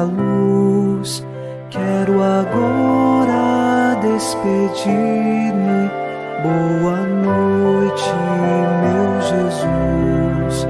a luz. Quero agora despedir-me. Boa noite, meu Jesus.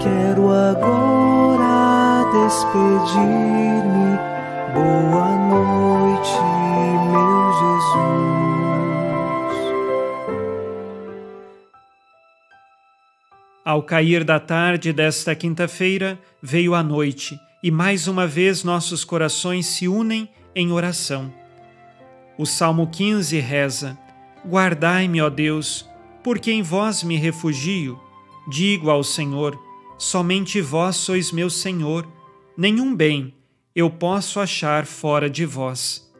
Quero agora despedir-me. Boa noite, meu Jesus. Ao cair da tarde desta quinta-feira, veio a noite e mais uma vez nossos corações se unem em oração. O Salmo 15 reza: Guardai-me, ó Deus, porque em vós me refugio. Digo ao Senhor: somente vós sois meu Senhor, nenhum bem eu posso achar fora de vós.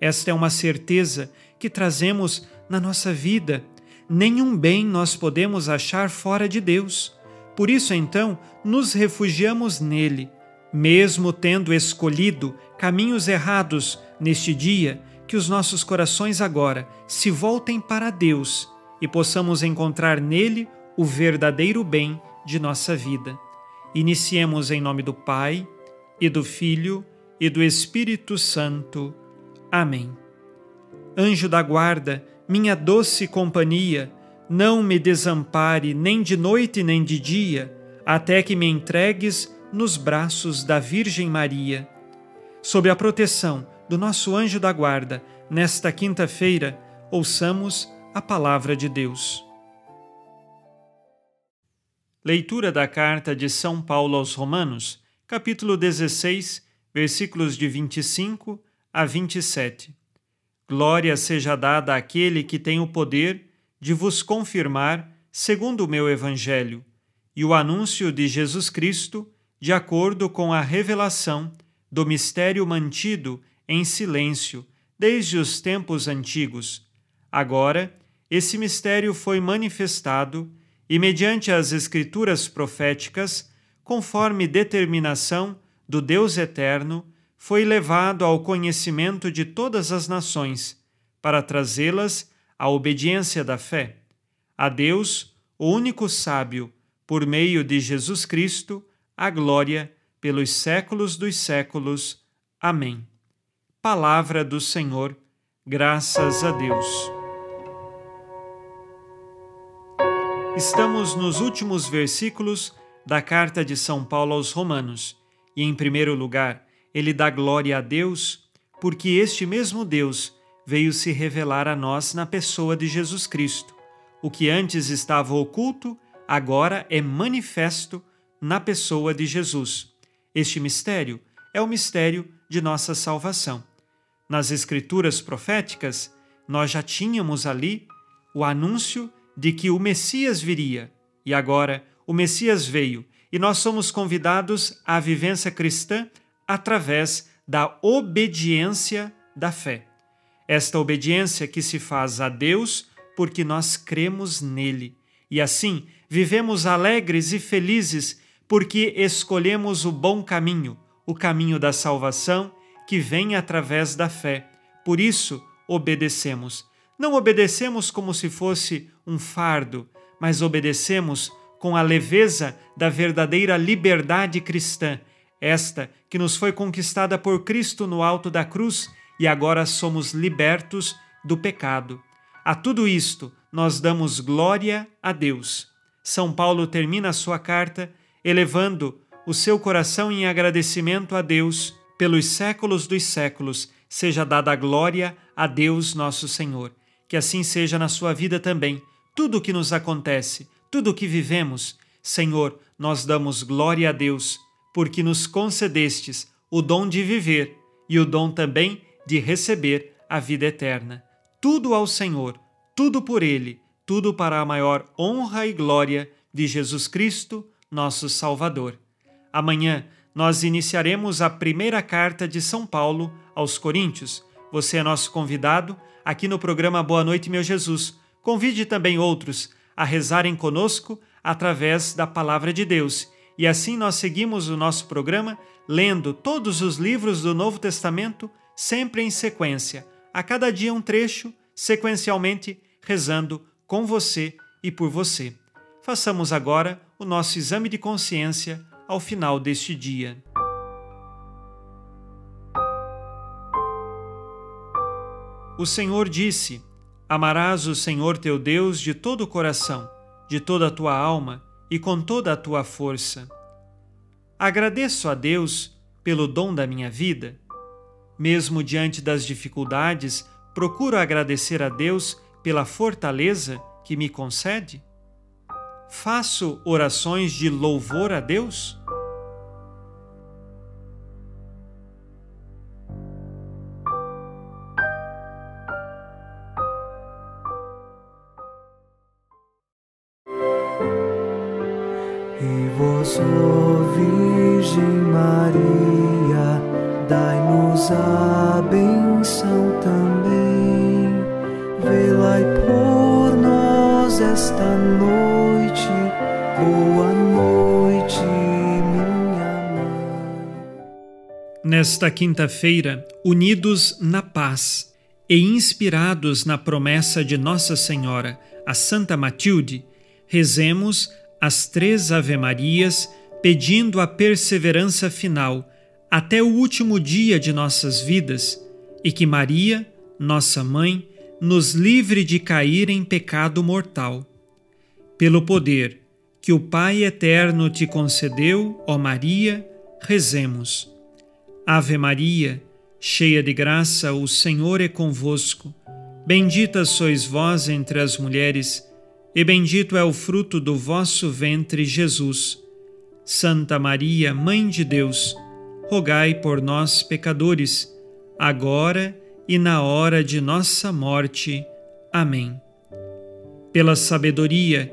Esta é uma certeza que trazemos na nossa vida. Nenhum bem nós podemos achar fora de Deus. Por isso, então, nos refugiamos nele mesmo tendo escolhido caminhos errados neste dia, que os nossos corações agora se voltem para Deus e possamos encontrar nele o verdadeiro bem de nossa vida. Iniciemos em nome do Pai, e do Filho, e do Espírito Santo. Amém. Anjo da guarda, minha doce companhia, não me desampare nem de noite nem de dia, até que me entregues nos braços da Virgem Maria. Sob a proteção do nosso anjo da guarda, nesta quinta-feira, ouçamos a palavra de Deus. Leitura da carta de São Paulo aos Romanos, capítulo 16, versículos de 25 a 27. Glória seja dada àquele que tem o poder de vos confirmar, segundo o meu evangelho, e o anúncio de Jesus Cristo de acordo com a revelação do mistério mantido em silêncio desde os tempos antigos. Agora, esse mistério foi manifestado e, mediante as Escrituras proféticas, conforme determinação do Deus Eterno, foi levado ao conhecimento de todas as nações, para trazê-las à obediência da fé. A Deus, o único sábio, por meio de Jesus Cristo, a glória pelos séculos dos séculos. Amém. Palavra do Senhor, graças a Deus. Estamos nos últimos versículos da carta de São Paulo aos Romanos, e em primeiro lugar, ele dá glória a Deus, porque este mesmo Deus veio se revelar a nós na pessoa de Jesus Cristo. O que antes estava oculto, agora é manifesto na pessoa de Jesus. Este mistério é o mistério de nossa salvação. Nas Escrituras proféticas, nós já tínhamos ali o anúncio de que o Messias viria, e agora o Messias veio, e nós somos convidados à vivência cristã através da obediência da fé. Esta obediência que se faz a Deus porque nós cremos nele, e assim vivemos alegres e felizes porque escolhemos o bom caminho, o caminho da salvação que vem através da fé. Por isso, obedecemos. Não obedecemos como se fosse um fardo, mas obedecemos com a leveza da verdadeira liberdade cristã, esta que nos foi conquistada por Cristo no alto da cruz e agora somos libertos do pecado. A tudo isto, nós damos glória a Deus. São Paulo termina a sua carta elevando o seu coração em agradecimento a Deus pelos séculos dos séculos, seja dada a glória a Deus nosso Senhor. Que assim seja na sua vida também. Tudo o que nos acontece, tudo o que vivemos, Senhor, nós damos glória a Deus, porque nos concedestes o dom de viver e o dom também de receber a vida eterna. Tudo ao Senhor, tudo por Ele, tudo para a maior honra e glória de Jesus Cristo, nosso Salvador. Amanhã nós iniciaremos a primeira carta de São Paulo aos Coríntios. Você é nosso convidado aqui no programa Boa Noite, meu Jesus. Convide também outros a rezarem conosco através da Palavra de Deus. E assim nós seguimos o nosso programa lendo todos os livros do Novo Testamento, sempre em sequência, a cada dia um trecho, sequencialmente rezando com você e por você. Façamos agora o nosso exame de consciência ao final deste dia. O Senhor disse: Amarás o Senhor teu Deus de todo o coração, de toda a tua alma e com toda a tua força. Agradeço a Deus pelo dom da minha vida. Mesmo diante das dificuldades, procuro agradecer a Deus pela fortaleza que me concede. Faço orações de louvor a Deus? E vós, Virgem Maria, dai-nos a benção também. Boa noite, minha mãe. Nesta quinta-feira, unidos na paz e inspirados na promessa de Nossa Senhora, a Santa Matilde, rezemos as três Ave-Marias, pedindo a perseverança final até o último dia de nossas vidas e que Maria, nossa mãe, nos livre de cair em pecado mortal. Pelo poder que o Pai eterno te concedeu, ó Maria, rezemos. Ave Maria, cheia de graça, o Senhor é convosco. Bendita sois vós entre as mulheres e bendito é o fruto do vosso ventre, Jesus. Santa Maria, Mãe de Deus, rogai por nós, pecadores, agora e na hora de nossa morte. Amém. Pela sabedoria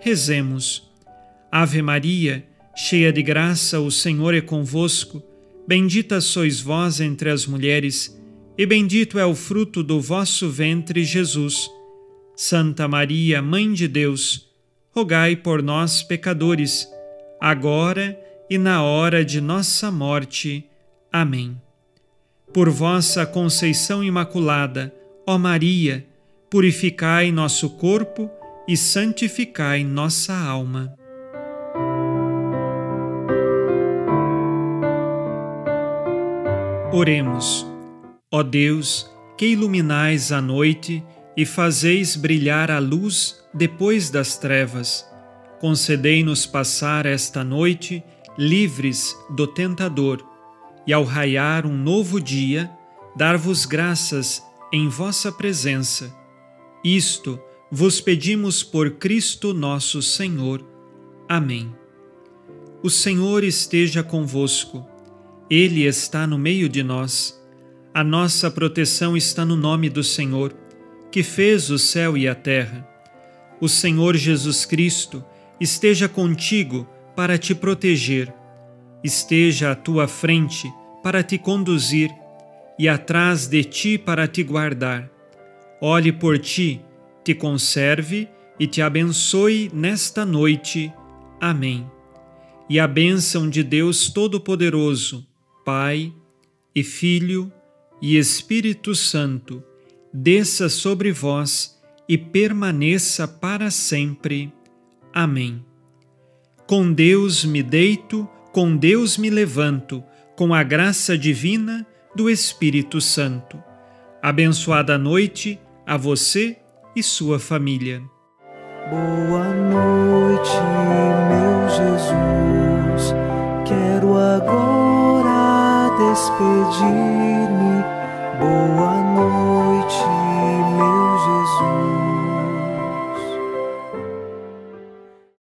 rezemos. Ave Maria, cheia de graça, o Senhor é convosco. Bendita sois vós entre as mulheres, e bendito é o fruto do vosso ventre, Jesus. Santa Maria, Mãe de Deus, rogai por nós, pecadores, agora e na hora de nossa morte. Amém. Por vossa conceição imaculada, ó Maria, purificai nosso corpo e santificai nossa alma. Oremos. Ó Deus, que iluminais a noite, e fazeis brilhar a luz depois das trevas. Concedei-nos passar esta noite livres do tentador, e ao raiar um novo dia, dar-vos graças em vossa presença. Isto vos pedimos por Cristo nosso Senhor. Amém. O Senhor esteja convosco, Ele está no meio de nós. A nossa proteção está no nome do Senhor que fez o céu e a terra. O Senhor Jesus Cristo esteja contigo para te proteger, esteja à tua frente para te conduzir e atrás de ti para te guardar. Olhe por ti, te conserve e te abençoe nesta noite. Amém. E a bênção de Deus Todo-Poderoso, Pai e Filho e Espírito Santo, desça sobre vós e permaneça para sempre. Amém. Com Deus me deito, com Deus me levanto, com a graça divina do Espírito Santo. Abençoada noite a você e sua família. Boa noite, meu Jesus. Quero agora despedir-me. Boa noite